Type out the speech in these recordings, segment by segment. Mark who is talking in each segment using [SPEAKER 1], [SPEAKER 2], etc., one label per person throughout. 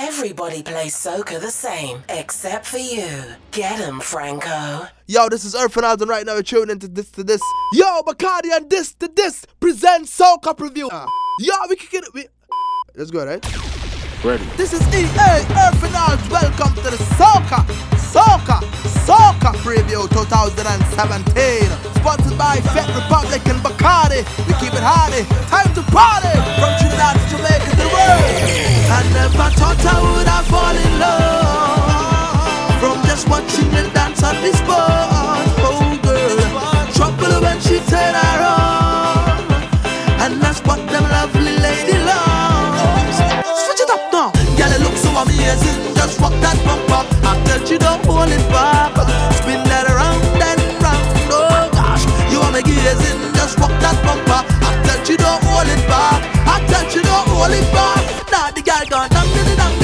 [SPEAKER 1] Everybody plays soca the same, except for you. Get 'em, Franco.
[SPEAKER 2] Yo, this is Earth and right now you're tuning into this to this. Yo, Bacardi and this to this presents Soca Preview. Uh, yo, we can get it. We... Let's go, right?
[SPEAKER 3] Ready.
[SPEAKER 2] This is EA Earth Welcome to the Soca, Soca, Soca Preview 2017. Sponsored by Fet Republic and Bacardi. We keep it hardy. Time to party. From Trinidad to Jamaica the world. I never thought I would have fall in love from just watching the dance on this board. Rock that bumper, I tell you don't hold it back. Spin that around and round. Oh gosh, you are me gazing. Just rock that bumper, I tell you don't hold it back. I tell you don't hold it back. Now the girl gone dang dang dang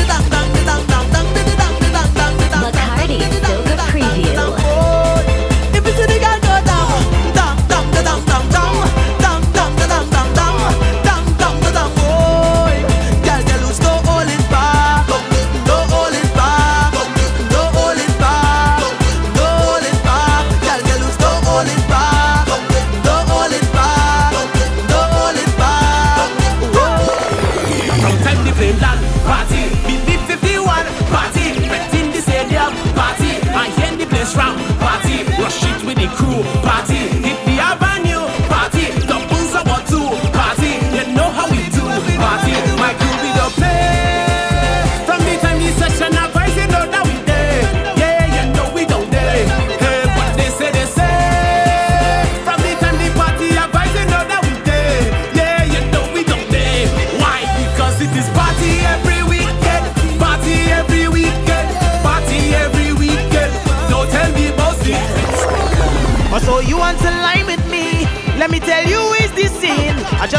[SPEAKER 4] cool party.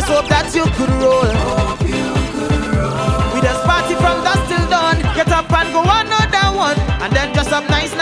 [SPEAKER 5] Just hope that you could roll. We just party from dusk till dawn. Get up and go another one. And then dress up nice,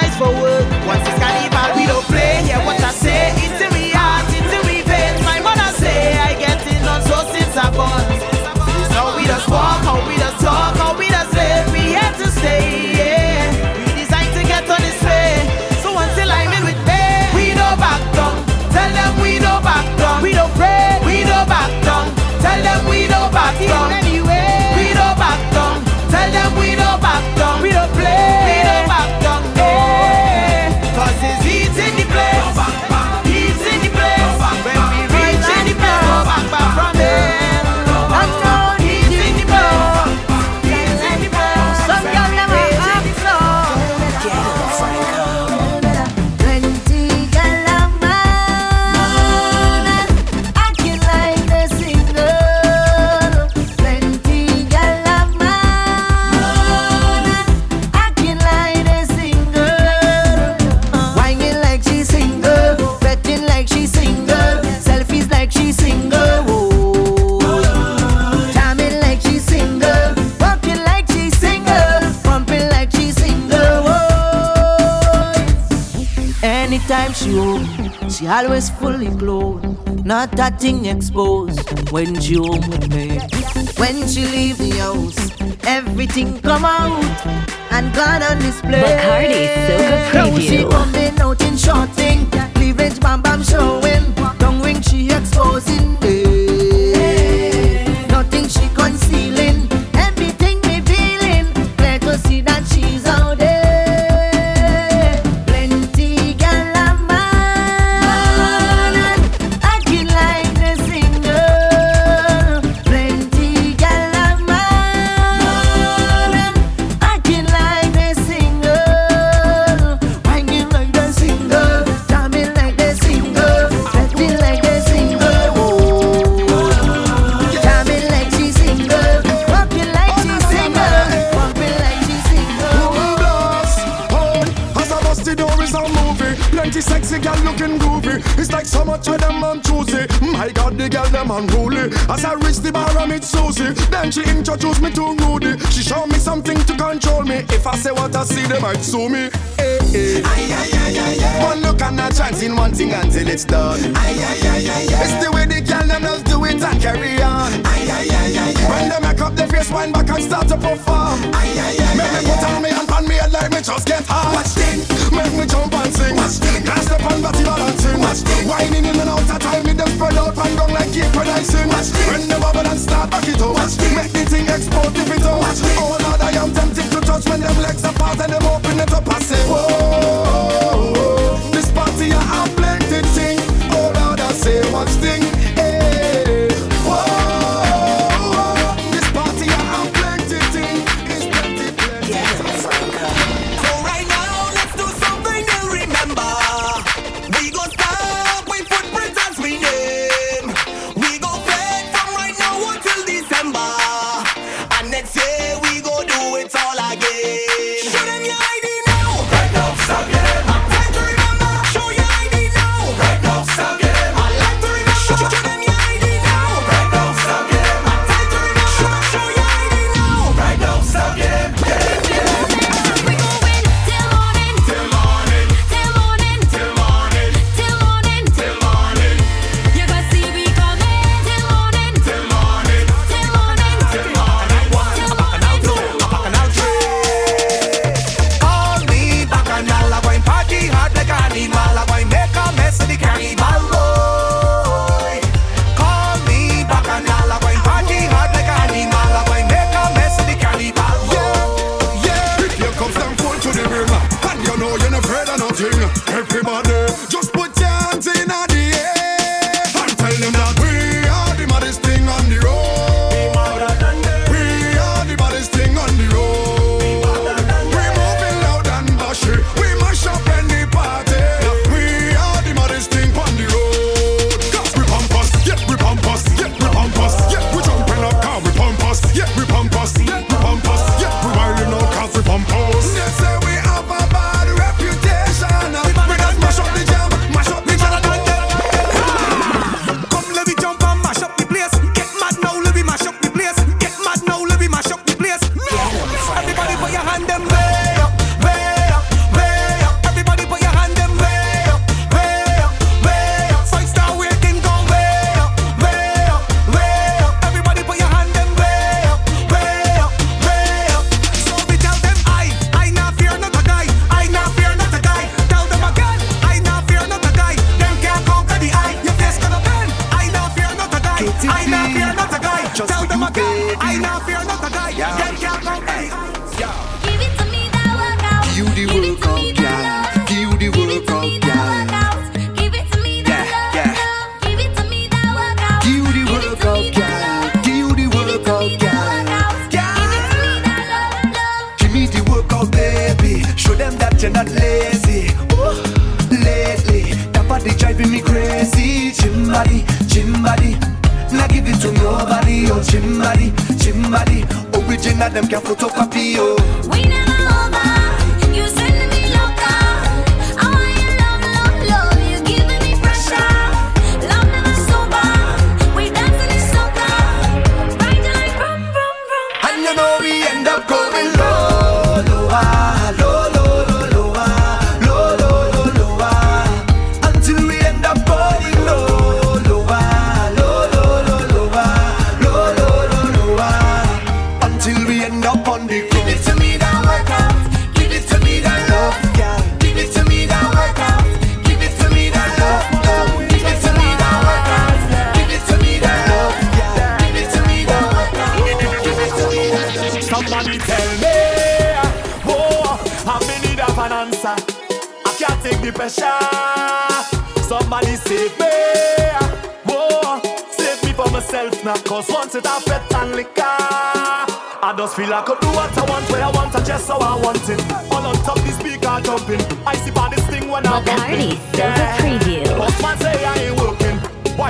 [SPEAKER 6] she
[SPEAKER 5] always fully clothed, not a thing exposed. When she home with me, when she leave the house, everything come out and gone on display.
[SPEAKER 7] Bacardi Soca
[SPEAKER 6] Now she
[SPEAKER 7] Preview.
[SPEAKER 6] coming out in short thing, cleavage bam bam showing, tongue ring she exposing.
[SPEAKER 3] As I reach the bar, I met Susie. Then she introduced me to Rudy. She showed me something to control me. If I say what I see, they might sue me. Eh, eh. Hey, hey. Aye, aye, aye, aye, aye. One look and I chance in one thing until it's done. Aye, aye, aye, aye, aye. It's the way they girl them just do it and carry on. Aye, aye, aye, aye, aye. When they make up their face,
[SPEAKER 8] wind back and start to perform. Aye, aye, aye, make me put on me and pan me and let me just get hard. Watch this. Make me jump and sing. Watch this. Cast the pan, but balancing. Watch this. Whining in and out of time, me them spread out. Sing watch. When the bubble and start back it up. Watch me Make the thing explode if it out Oh Lord I am tempted to touch when them legs apart And them open it up I say whoa.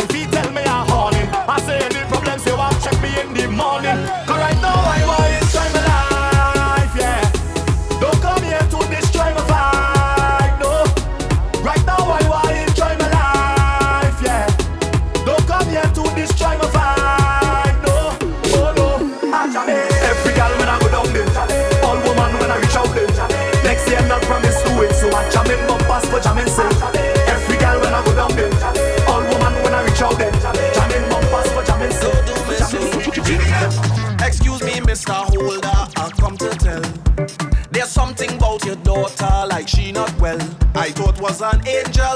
[SPEAKER 8] Feet tell
[SPEAKER 9] me
[SPEAKER 10] I'm horny. I say
[SPEAKER 11] well. I thought was an angel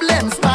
[SPEAKER 12] problems.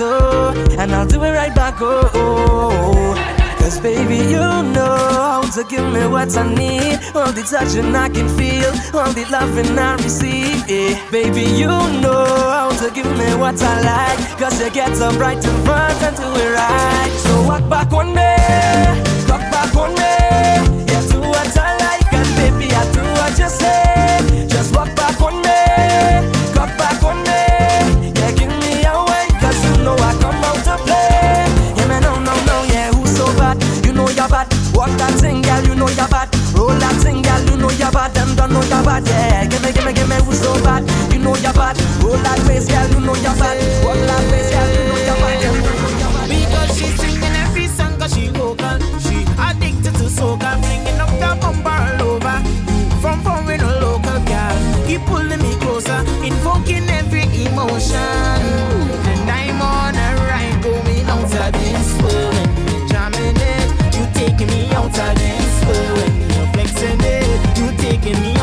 [SPEAKER 12] Oh, and
[SPEAKER 5] I'll do it right back, oh. oh. Cause baby, you know how to give me what I need. All the touching I can feel, all the loving I receive. Yeah. Baby, you know how to give me what I like. Cause you get up right in front and do it right. So walk back one me, yeah. Give me, give me, give me, who's so bad? You know you're bad. Roll that bass, girl, you know you're bad. Walk that bass, girl, you know you're bad.
[SPEAKER 12] Because she's singing every song cause she vocal She addicted to soca Flinging up the bumper all over From foreign or local girl Keep pulling me closer Invoking every emotion And I'm on a ride Going out of this world jamming it You taking me out of this world you're flexing it You taking me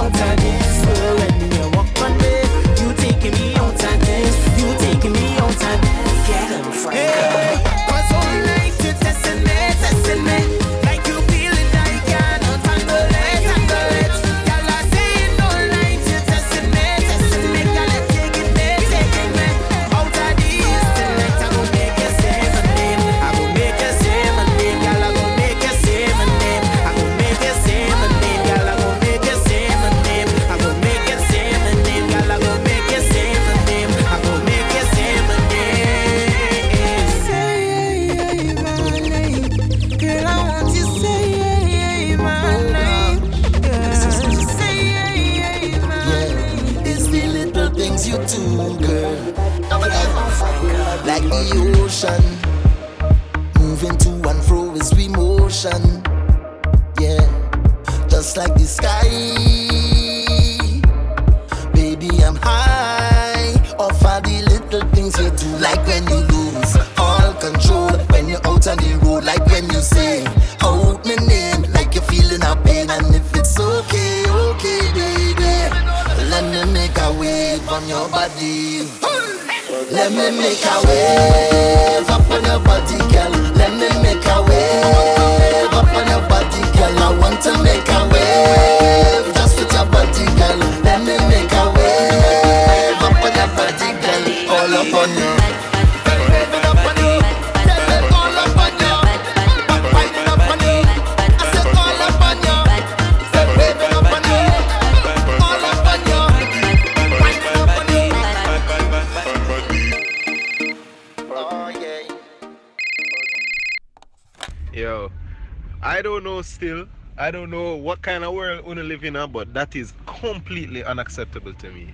[SPEAKER 12] world
[SPEAKER 13] we
[SPEAKER 14] live in, but that is completely unacceptable to me.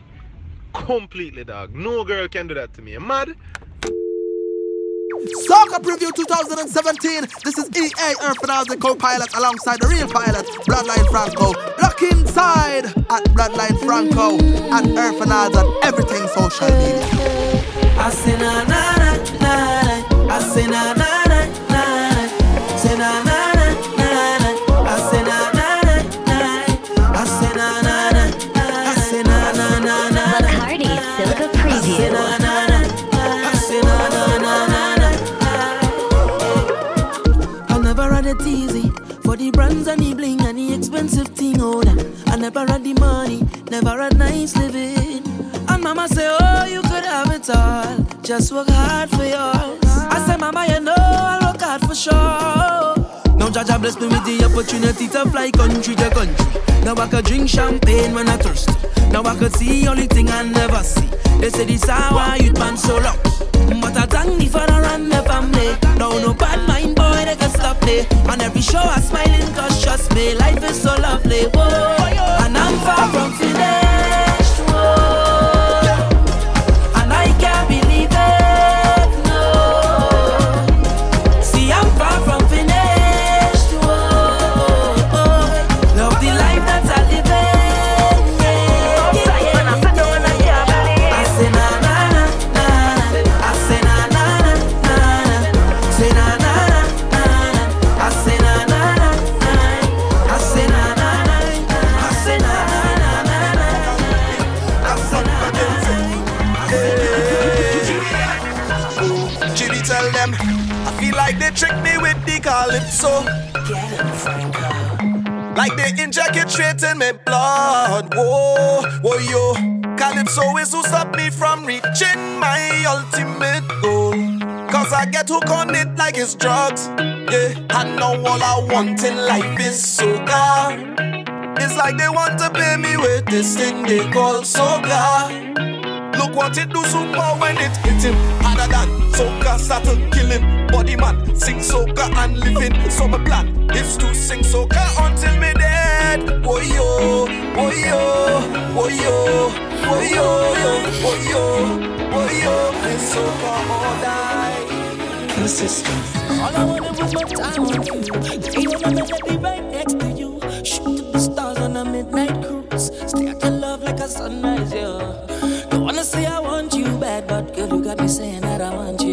[SPEAKER 14] Completely, dog. No girl can do that to me. I'm mad?
[SPEAKER 2] Soca Preview 2017. This is EA Earth the co-pilot alongside the real pilot, Bloodline Franco. Look inside at Bloodline Franco and Earth on everything social media.
[SPEAKER 5] I say na na na na na. I say na money, never had nice living. And mama say, Oh, you could have it all. Just work hard for yours. I say, Mama, you know I'll work hard for sure. Now Jaja bless me with the opportunity to fly country to country. Now I can drink champagne when I thirsty. Now I could see only thing I never see. They say this how youth man so lucky. But I thank the father and the family. Now no bad mind boy they can stop me. On every show I smiling cause trust me, life is so lovely. Whoa, and I'm far from finished. penetrate in
[SPEAKER 3] my blood. Whoa, whoa, yo. Calypso is who stop me from reaching my ultimate goal. Cause I get hooked on it like it's drugs. Yeah, I know all I want in life is soca. It's like they want to pay me with this thing they call soca. Look what it do super when it hit him. Harder than soca, start to kill him. Body man, sing soca and living. So my plan is to sing soca until midday vibe. Oh yo, oh yo, oh yo, oh yo, yo, oh yo, oh yo. Been so far all night. Consistent.
[SPEAKER 5] All I wanted was my time with you. Ain't no other than be right next to you. Shoot the stars on a midnight cruise. Stay at your love like a sunrise, yo. Don't wanna say I want you bad, but girl, you got me saying that I want you.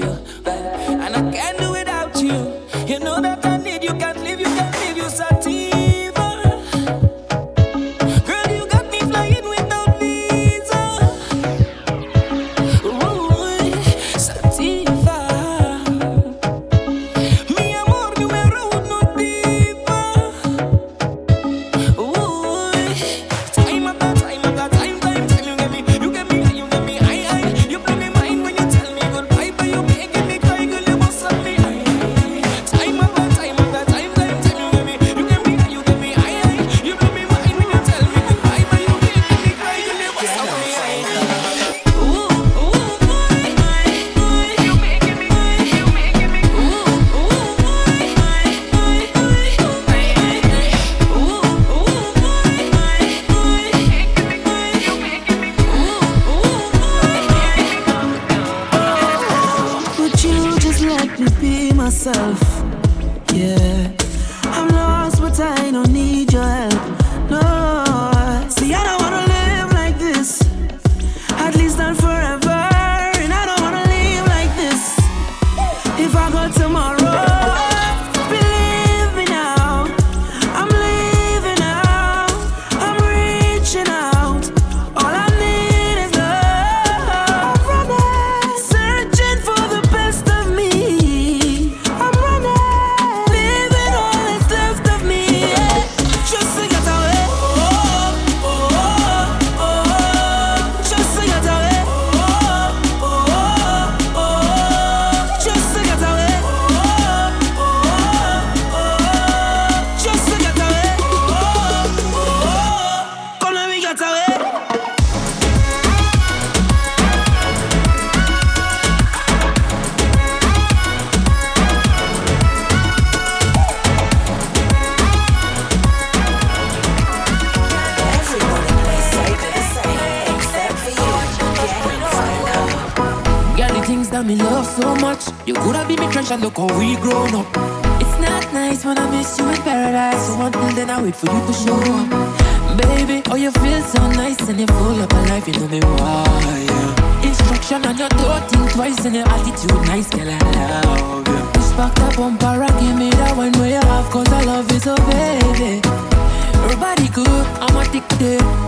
[SPEAKER 11] yeah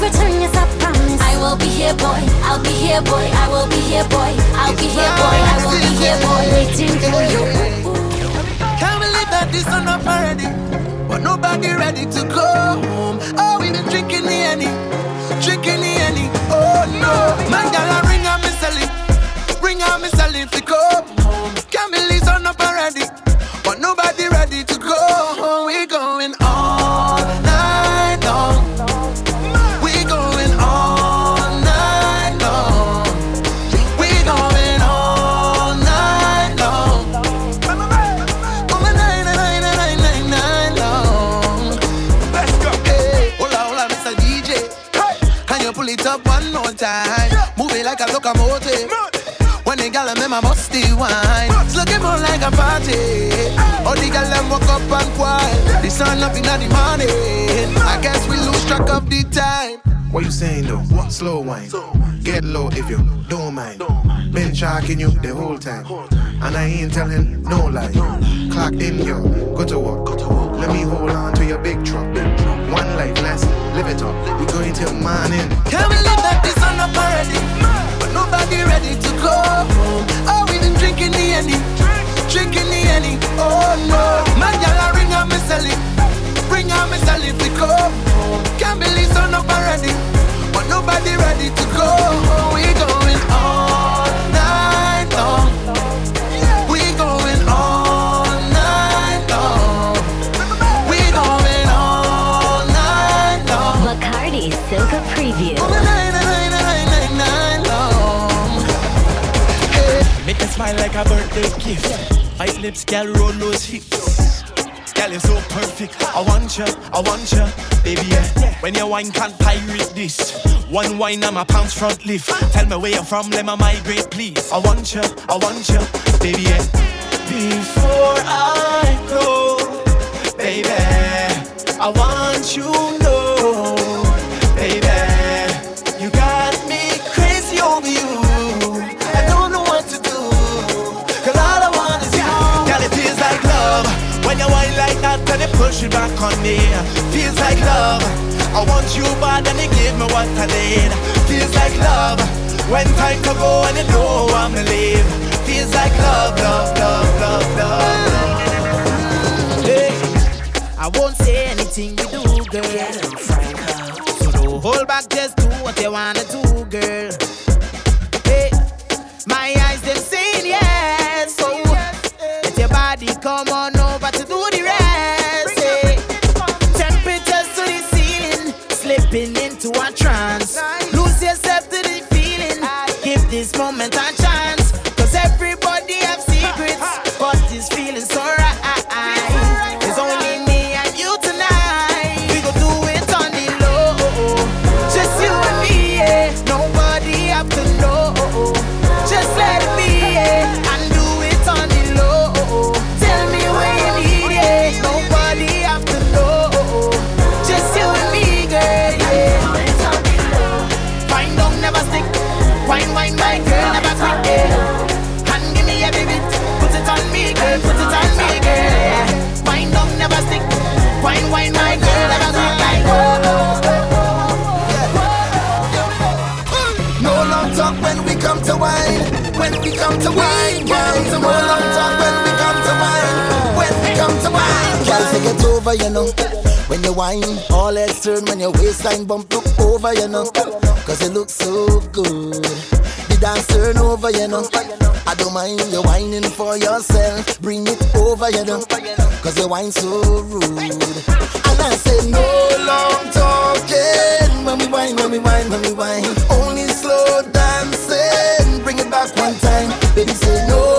[SPEAKER 11] keep your
[SPEAKER 15] yes, I
[SPEAKER 16] promise. I will be here, boy. I'll be here, boy. I will be here, boy. I'll be here, boy. I will be here, boy. Waiting for you.
[SPEAKER 2] Can't believe that this on up already. But nobody ready to go home. Oh, we been drinking the any, drinking the any. Oh no, Mandala ring on me, Ring on me, gal in my musty wine. It's looking more like a party. All the gal them woke up and quiet. The sun up in the morning. I guess we lose track of the time.
[SPEAKER 11] What you saying though? What slow wine? Get low if you don't mind. Been tracking you the whole time, and I ain't telling no lie. Clock in, yo, go to work. Let me hold on to your big truck. One life, let's live it up. We going till morning.
[SPEAKER 2] Can we live that this on a party. Nobody ready to go. home. Oh, we been drinking the any, drinking the any. Oh no, my girl I ring her me sell bring her me sell to go. home. Can't believe so nobody ready, but nobody ready to go. Oh, we going
[SPEAKER 10] on. like a birthday gift. White lips, girl roll those hips. Girl you're so perfect. I want ya, I want ya, baby. Yeah. When your wine, can't pirate this. One wine, I'm a pound's front lift. Tell me where you're from, let me migrate, please. I want ya, I want ya, baby. Yeah. Before I go, baby, I want you now. she back on me. Feels like love. I want you bad and you give me what I need. Feels like love. When time to go and you know I'm gonna leave. Feels like love, love, love, love, love. love.
[SPEAKER 5] Hey, I won't say anything you do, girl. So don't hold back, just do what you wanna do, girl. over, you know.
[SPEAKER 12] When you whine, all heads turn. When your waistline bump, look over, you know. Cause it looks so good. The dance turn over, you know. I don't mind you whining for yourself. Bring it over, you know. Cause you whine so rude. And I say, no long talking. When we whine, when we whine, when we whine. Only slow dancing. Bring it back one time. Baby, say no.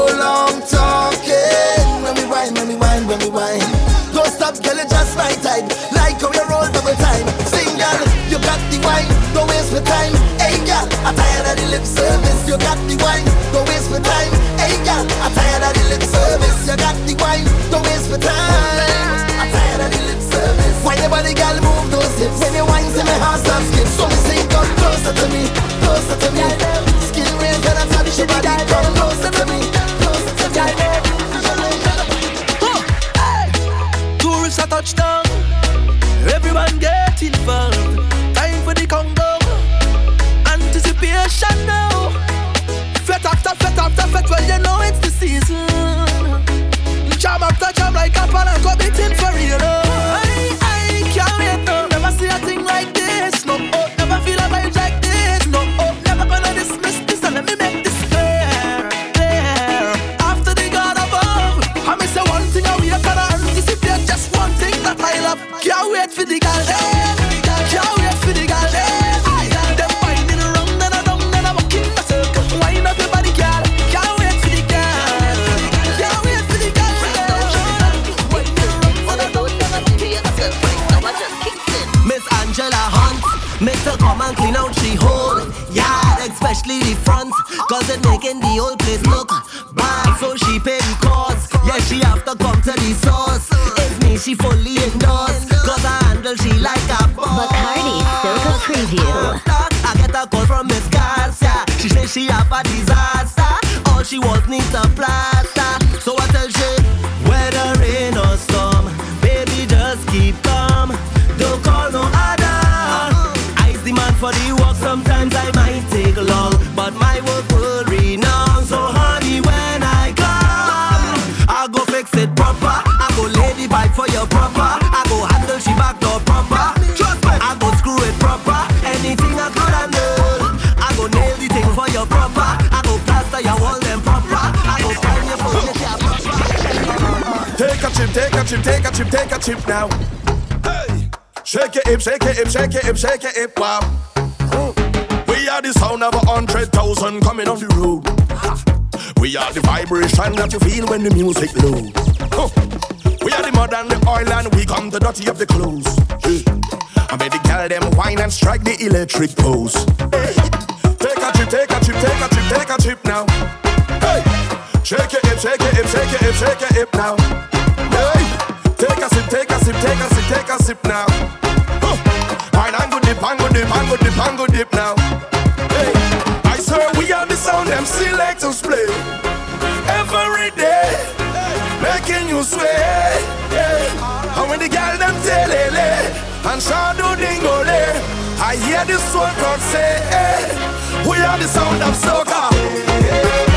[SPEAKER 12] for time. Hey, girl, I'm tired of the lip service. You got the wine. Don't waste for time. Hey, girl, I'm tired of the lip service. You got the wine. Don't waste for time. I'm tired of the lip service. Why your body, girl, move those hips? When you wine, see my heart start skip. So me say, come closer to me, closer to me. Skin
[SPEAKER 17] real, and I'm sorry, she body
[SPEAKER 18] come.
[SPEAKER 3] Shake it, hip, shake it, hip, shake it, hip, wow. We are the sound of a hundred thousand coming off the road. We are the vibration that you feel when the music blows. We are the mud and the oil and we come the dirty of the clothes. I bet the girl them whine and strike the electric pose. Take a trip, take a trip, take a trip, take a trip now. Hey, shake it, hip, shake it, hip, shake it, hip, shake it, hip now. Hey, take a sip, take a sip, take a sip, take a sip now. Ango dip, ango dip, ango dip, ango dip now. Hey, I swear we are the sound them selectors play every day, making you sway. Yeah. And when the girl them telele and shadow dingole, I hear the soul crowd say, hey, We are the sound of soca.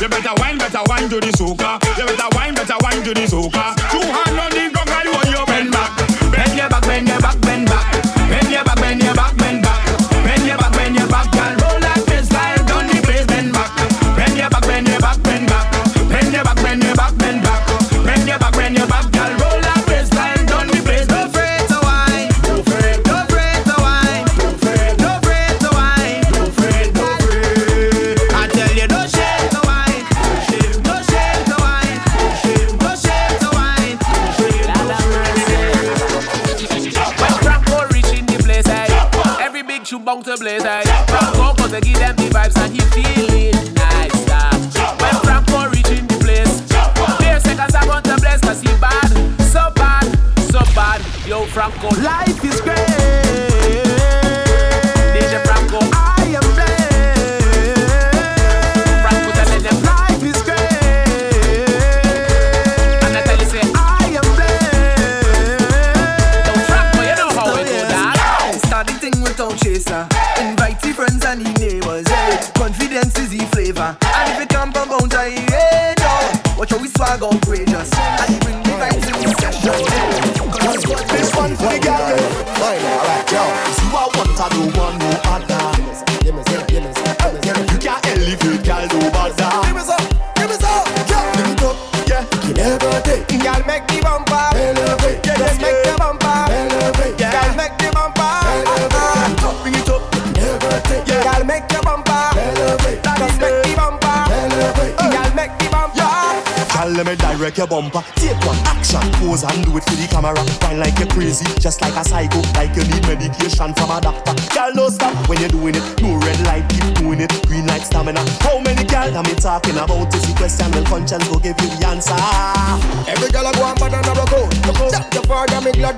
[SPEAKER 19] You
[SPEAKER 10] better wine, better wine to the soca. You better wine, better wine to the soca. Two on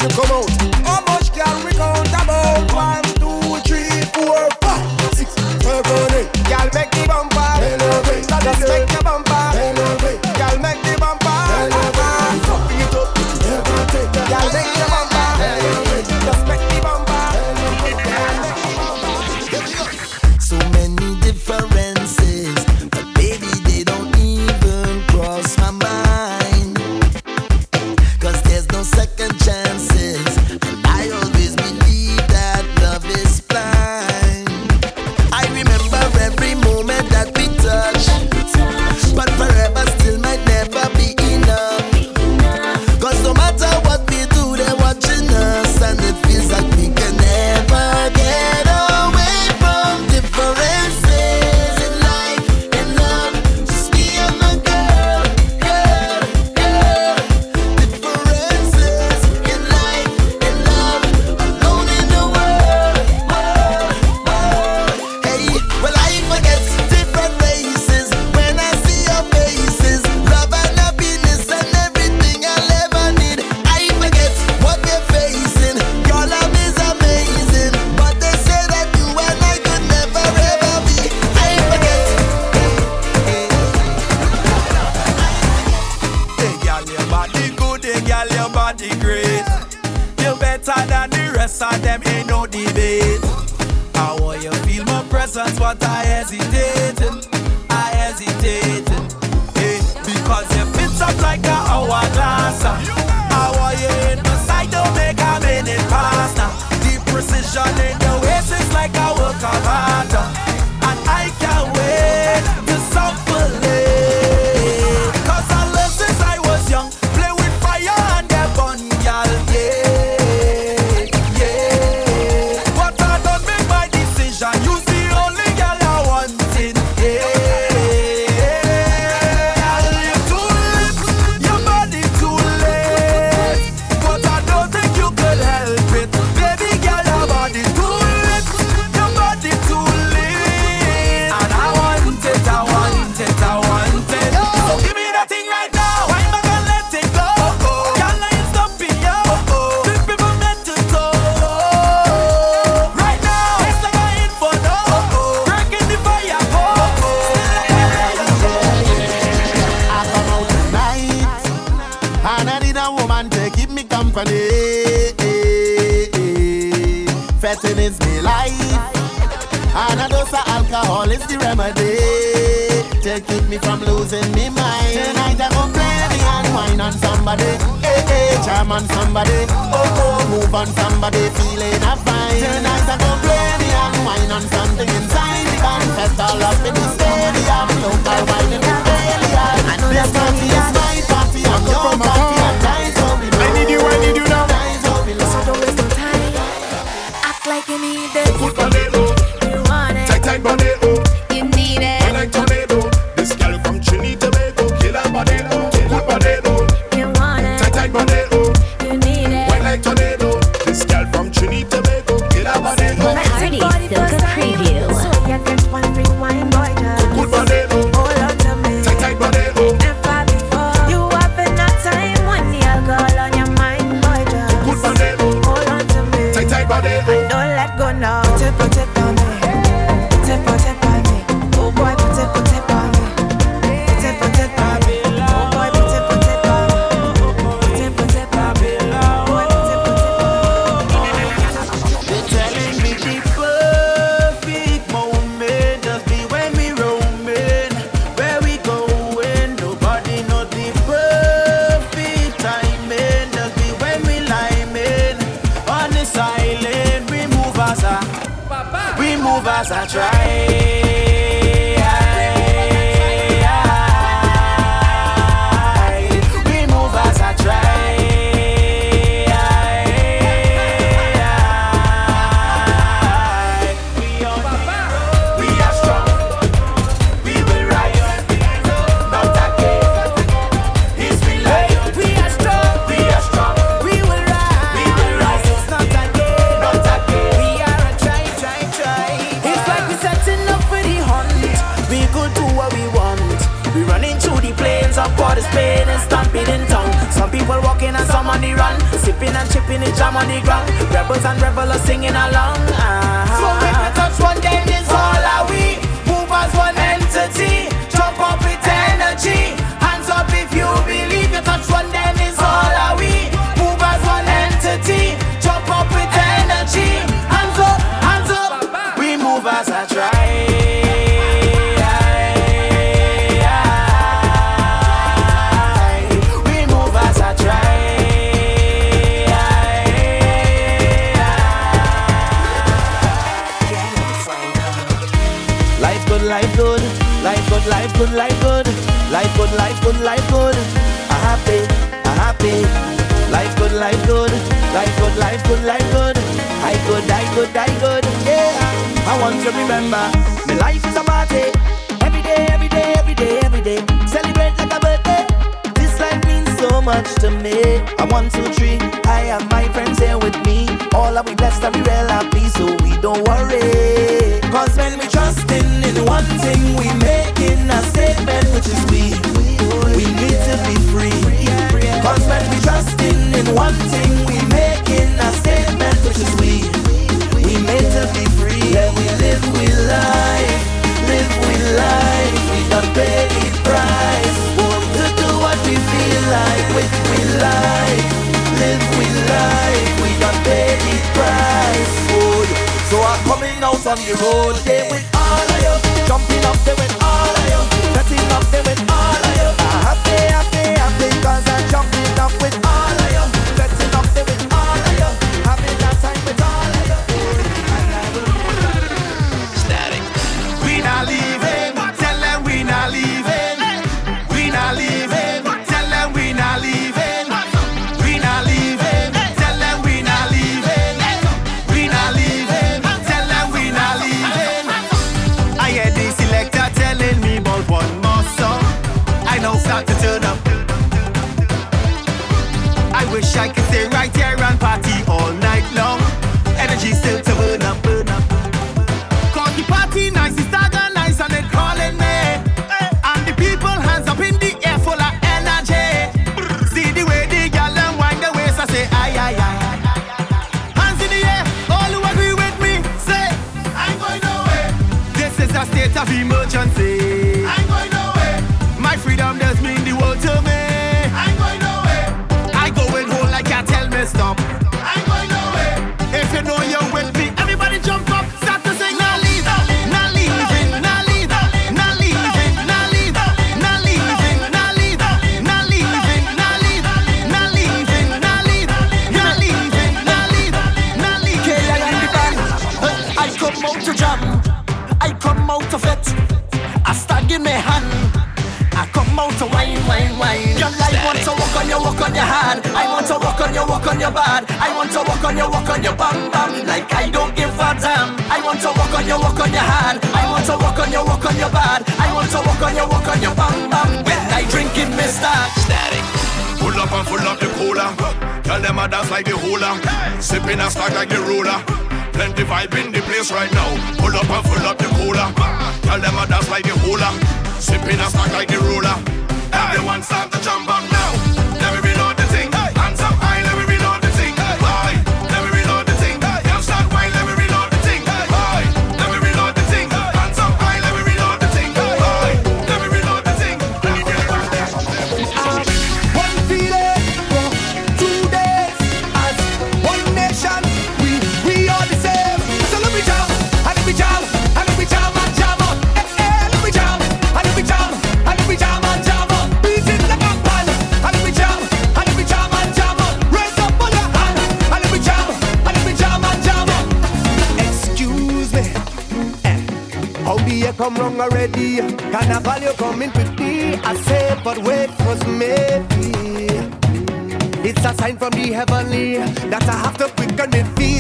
[SPEAKER 5] Come out.
[SPEAKER 12] Company. Fetting is me life. And a dose of alcohol is the remedy. To keep me from losing me mind. Tonight I go play me and wine on somebody, hey, hey, charm on somebody, oh oh, move on somebody, feeling a fine. Tonight I go play me and wine on something inside the band, fest all up in the stadium, local wine in the alien. Know this party is my party, and your party,
[SPEAKER 16] like you need it.
[SPEAKER 3] Good bonero, oh.
[SPEAKER 16] You want it.
[SPEAKER 3] tight tight bonero.
[SPEAKER 16] Oh.
[SPEAKER 5] You chipping the jam on the ground. Rebels and revelers singing along. Ah. Good, life good, life good. A happy, a happy. Life good, life good, life good, life good, life good. I good, I good, I good. Yeah, I want to remember, my life is a party. Every day, every day, every day, every day. Celebrate like a birthday. This life means so much to me. I one, two, three. I have my friends here with me. All are we blessed and we real happy, so we don't worry. Cause when we trusting in one thing, we making a statement, which is we to be free. Cause when we trust in in one thing, we making a statement which is we. We made to be free and we live with life, live with life. We don't pay the price. Want to do what we feel like with we life,
[SPEAKER 11] live with life. We don't pay the price. Oh, so I'm coming out on the road, they with all of you, jumping up, they with all of you,
[SPEAKER 5] setting up, they with all of you.
[SPEAKER 11] your bad. I want to walk on your walk on your bum bum like I don't give a damn. I want to walk on your walk on your hard. I want to walk on your walk on your bad. I want to walk on your walk on your bum bum when I drink it, Mister Static.
[SPEAKER 3] Pull up and full up the cooler. Tell them I dance like the hula. Sipping a stack like the ruler. Plenty vibe in the place right now. Pull up and full up the cooler. Tell them I dance like the hula. Sipping a stack like the ruler. Everyone start to jump
[SPEAKER 11] up. come wrong already. Carnival, I value coming to me. I say, but wait for maybe. It's a sign from the heavenly that I have to quicken my feet.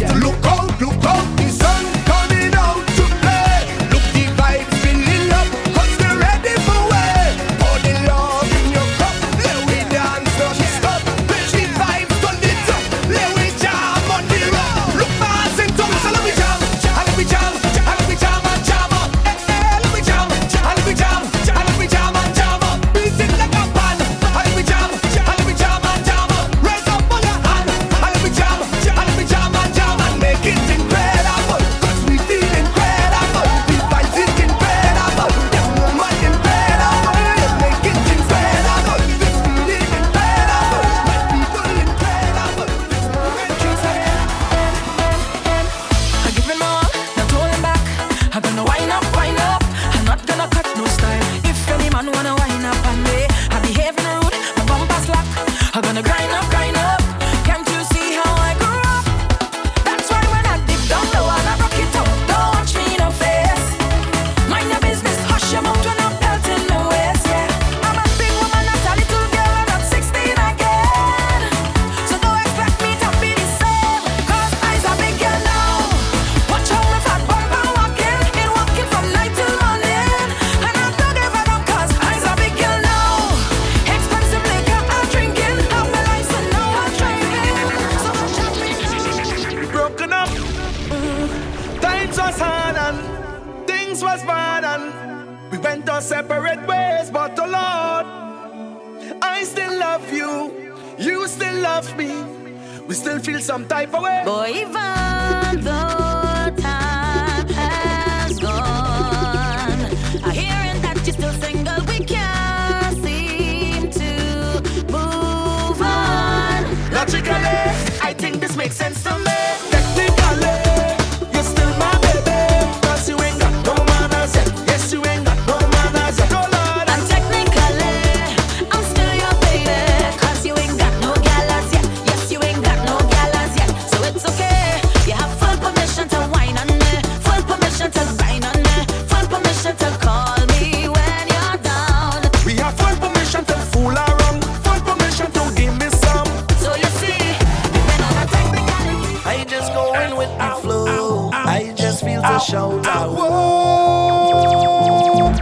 [SPEAKER 11] when
[SPEAKER 20] I flow, I just feel to shout out. Whoa,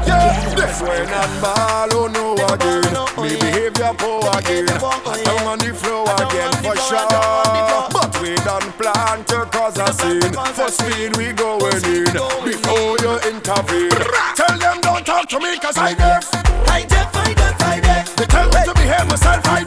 [SPEAKER 20] yeah. This when I follow ball, oh no again. Me
[SPEAKER 5] behavior poor again. I
[SPEAKER 12] down on the floor again for sure. But we don't plan to cause a scene. For speed we going in before you intervene. Tell them don't talk to me cause I deaf. I deaf, I deaf, I deaf. They tell me to behave myself, I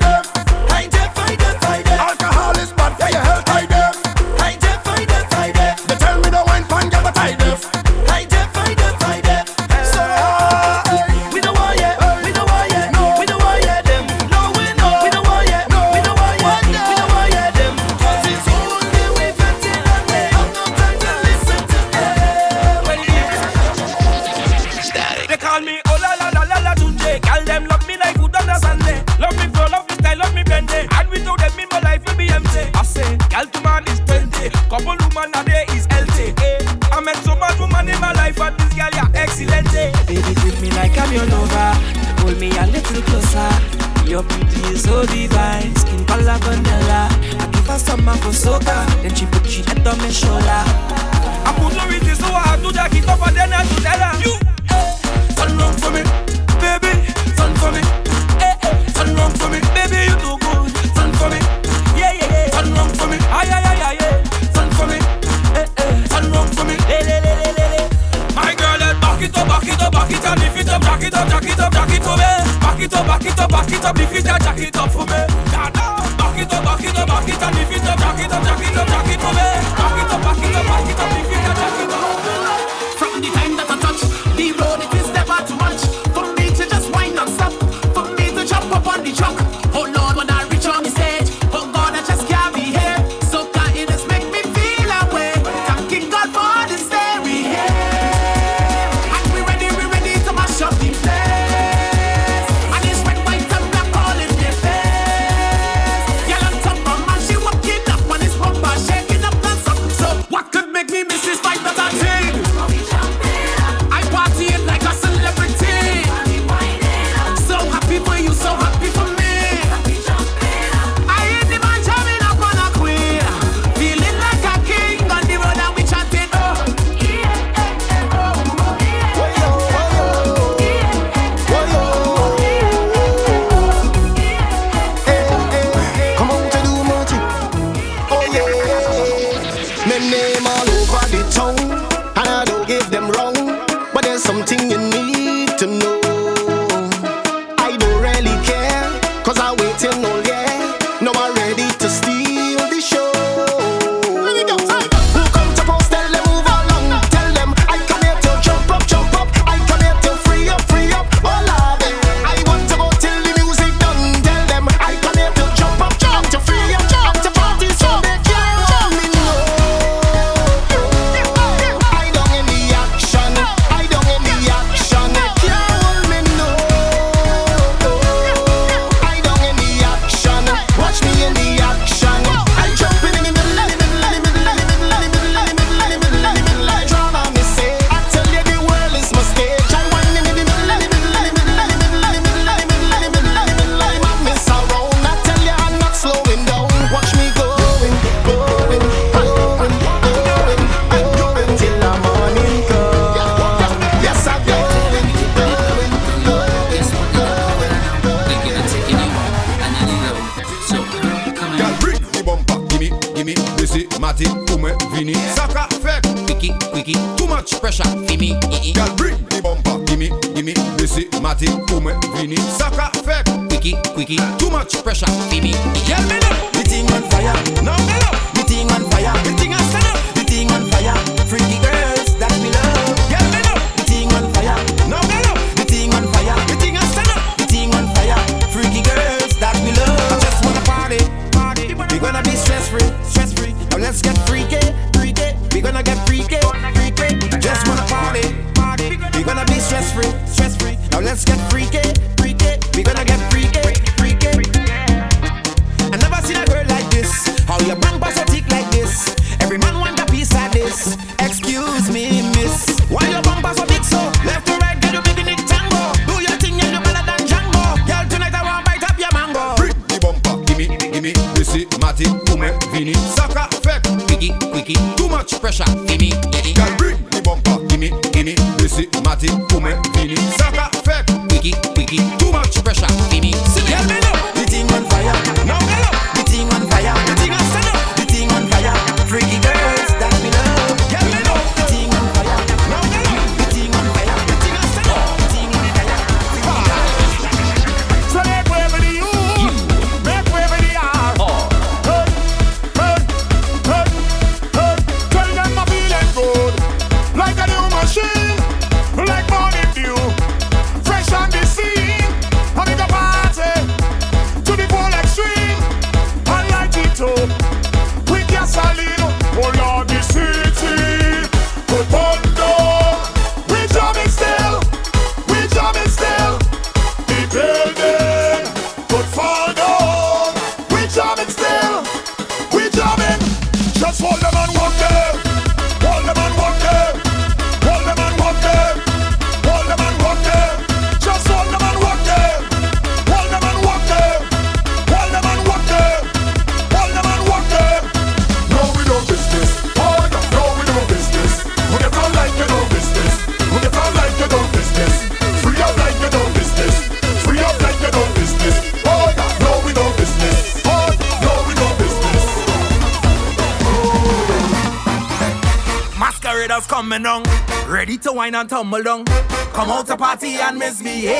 [SPEAKER 21] and
[SPEAKER 22] tumble down. Come out to party and misbehave.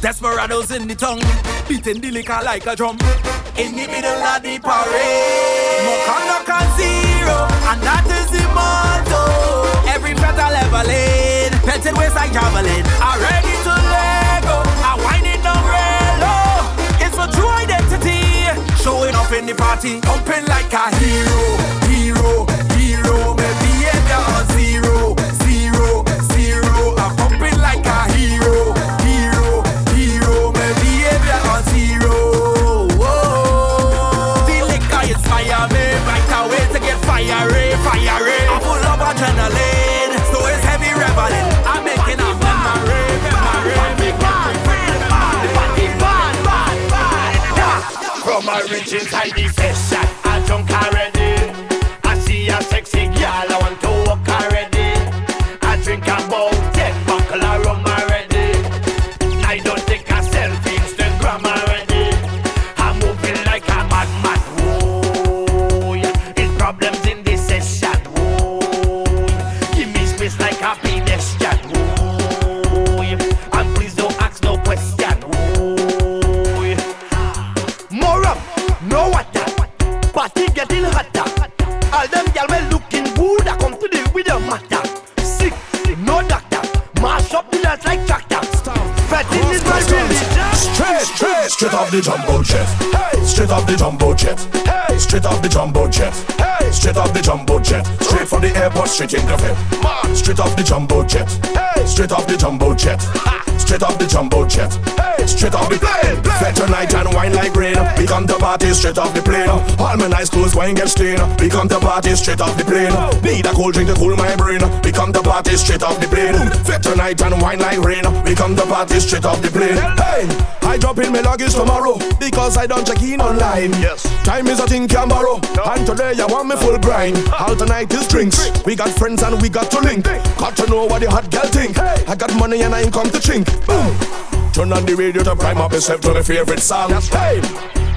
[SPEAKER 22] Desperados in the tongue, beating the liquor like a drum. In the middle of the parade, conduct and zero, and that is the motto. Every feather leveling, pelted waist like javelin. I'm ready to let go. I wind it down real low. It's my true identity, showing off in the party, pumping like a hero,
[SPEAKER 12] From my
[SPEAKER 3] jumbo jet. Hey, straight off the jumbo jet. Hey, straight off the jumbo jet. Hey, straight off the jumbo jet. Straight from the airport, straight in into bed. Straight off the jumbo jet. Hey, straight off the jumbo jet. Straight off the jumbo jet. Hey, straight off the plane. Fed tonight and wine like rain. We come to party straight off the plane. All my nice clothes, wine get stained. We come to party straight off the plane. Need a cold drink to cool my brain. We come to party straight off the plane. Fed tonight and wine like rain. We come to party straight off the plane. Hey, I drop in my luggage tomorrow because I don't check in online. Yes, time is a thing can borrow. No. And today I want me full grind. Ah. All tonight is drinks. We got friends and we got to link. Got to know what the hot girl think. Hey. I got money and I ain't come to chink. Boom. Turn on the radio to prime up yourself to my favorite song. Hey,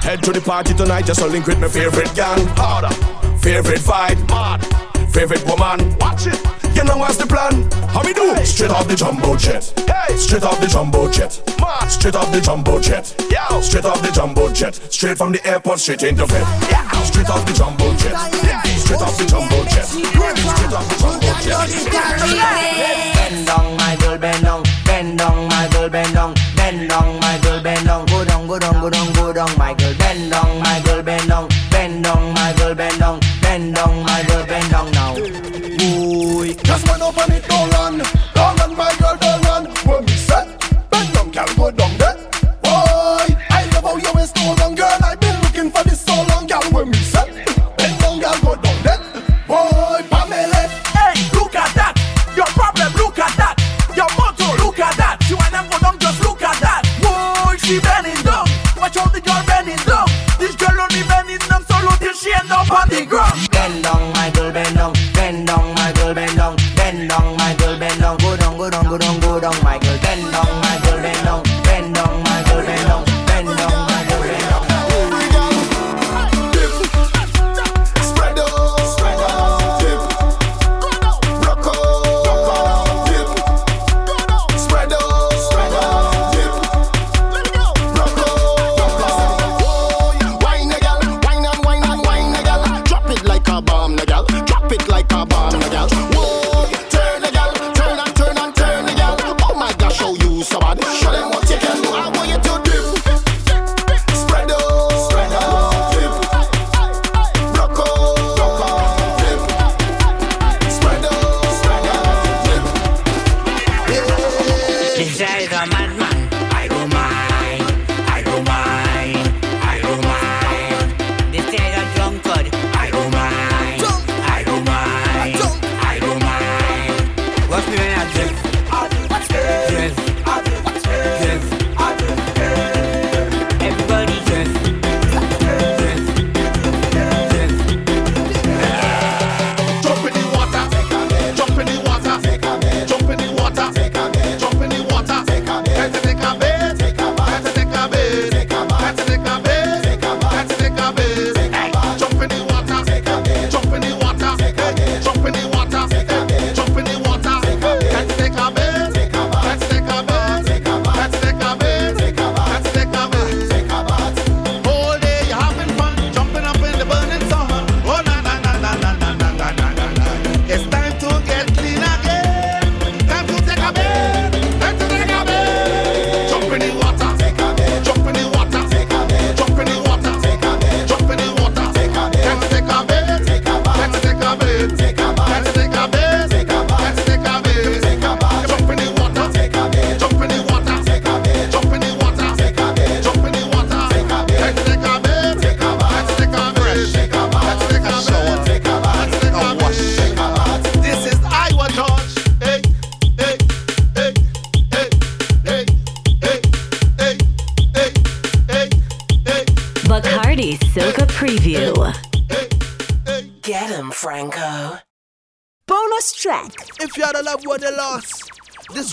[SPEAKER 3] head to the party tonight just to link with my favorite gang. Harder, favorite vibe, mad, favorite woman. Watch it. You know what's the plan? How we do? Straight off the jumbo jet. Hey, straight off the jumbo jet. Mad. Straight off the jumbo jet. Yeah. Straight off the jumbo jet. Straight from the airport, straight into bed. Yeah. Straight off the jumbo jet. Yeah. Straight off the jumbo jet. Straight off the jumbo jet.
[SPEAKER 23] Bend down, my girl, bend down. Bend down, my girl, bend down. Bend down, my girl, bend down. Go down, go down, go down, go down, my girl. Bend down, my girl,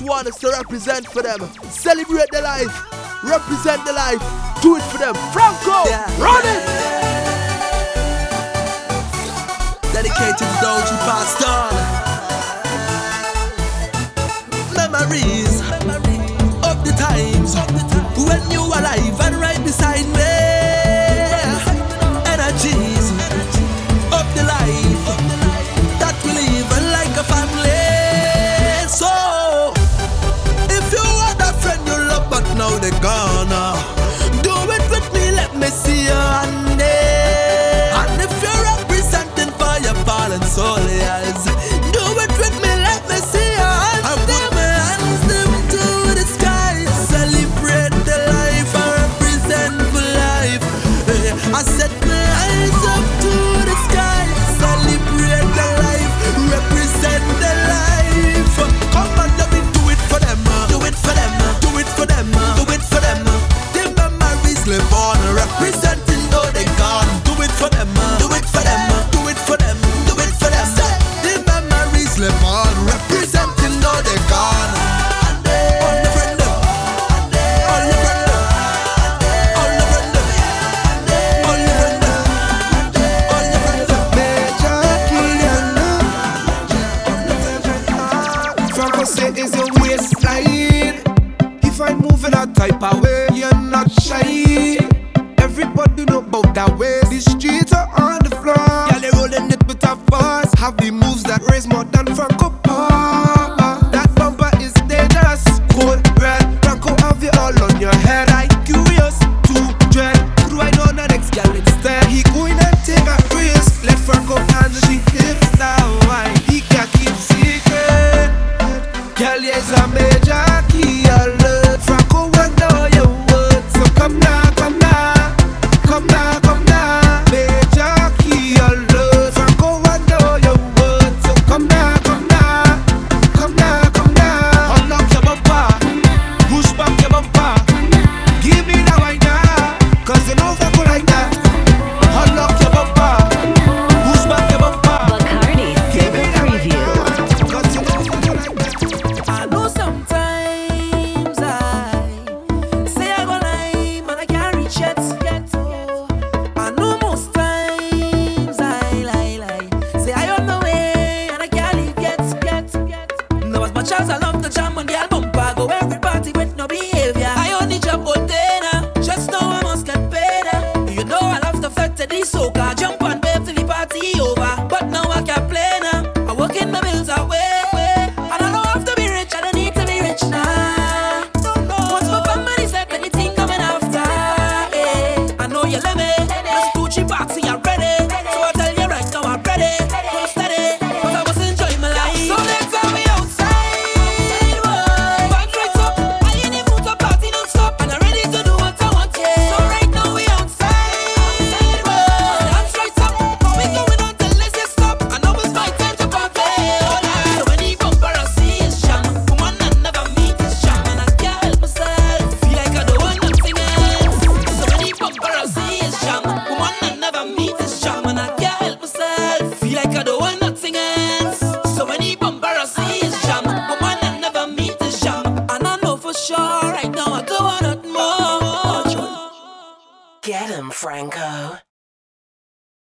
[SPEAKER 2] want to represent for them. Celebrate the life. Represent the life.
[SPEAKER 11] move in a type of way. You're not shy. Everybody know about that way. The streets are on the floor. Yeah, they rolling it with a force. Have the moves that raise more than
[SPEAKER 5] Franco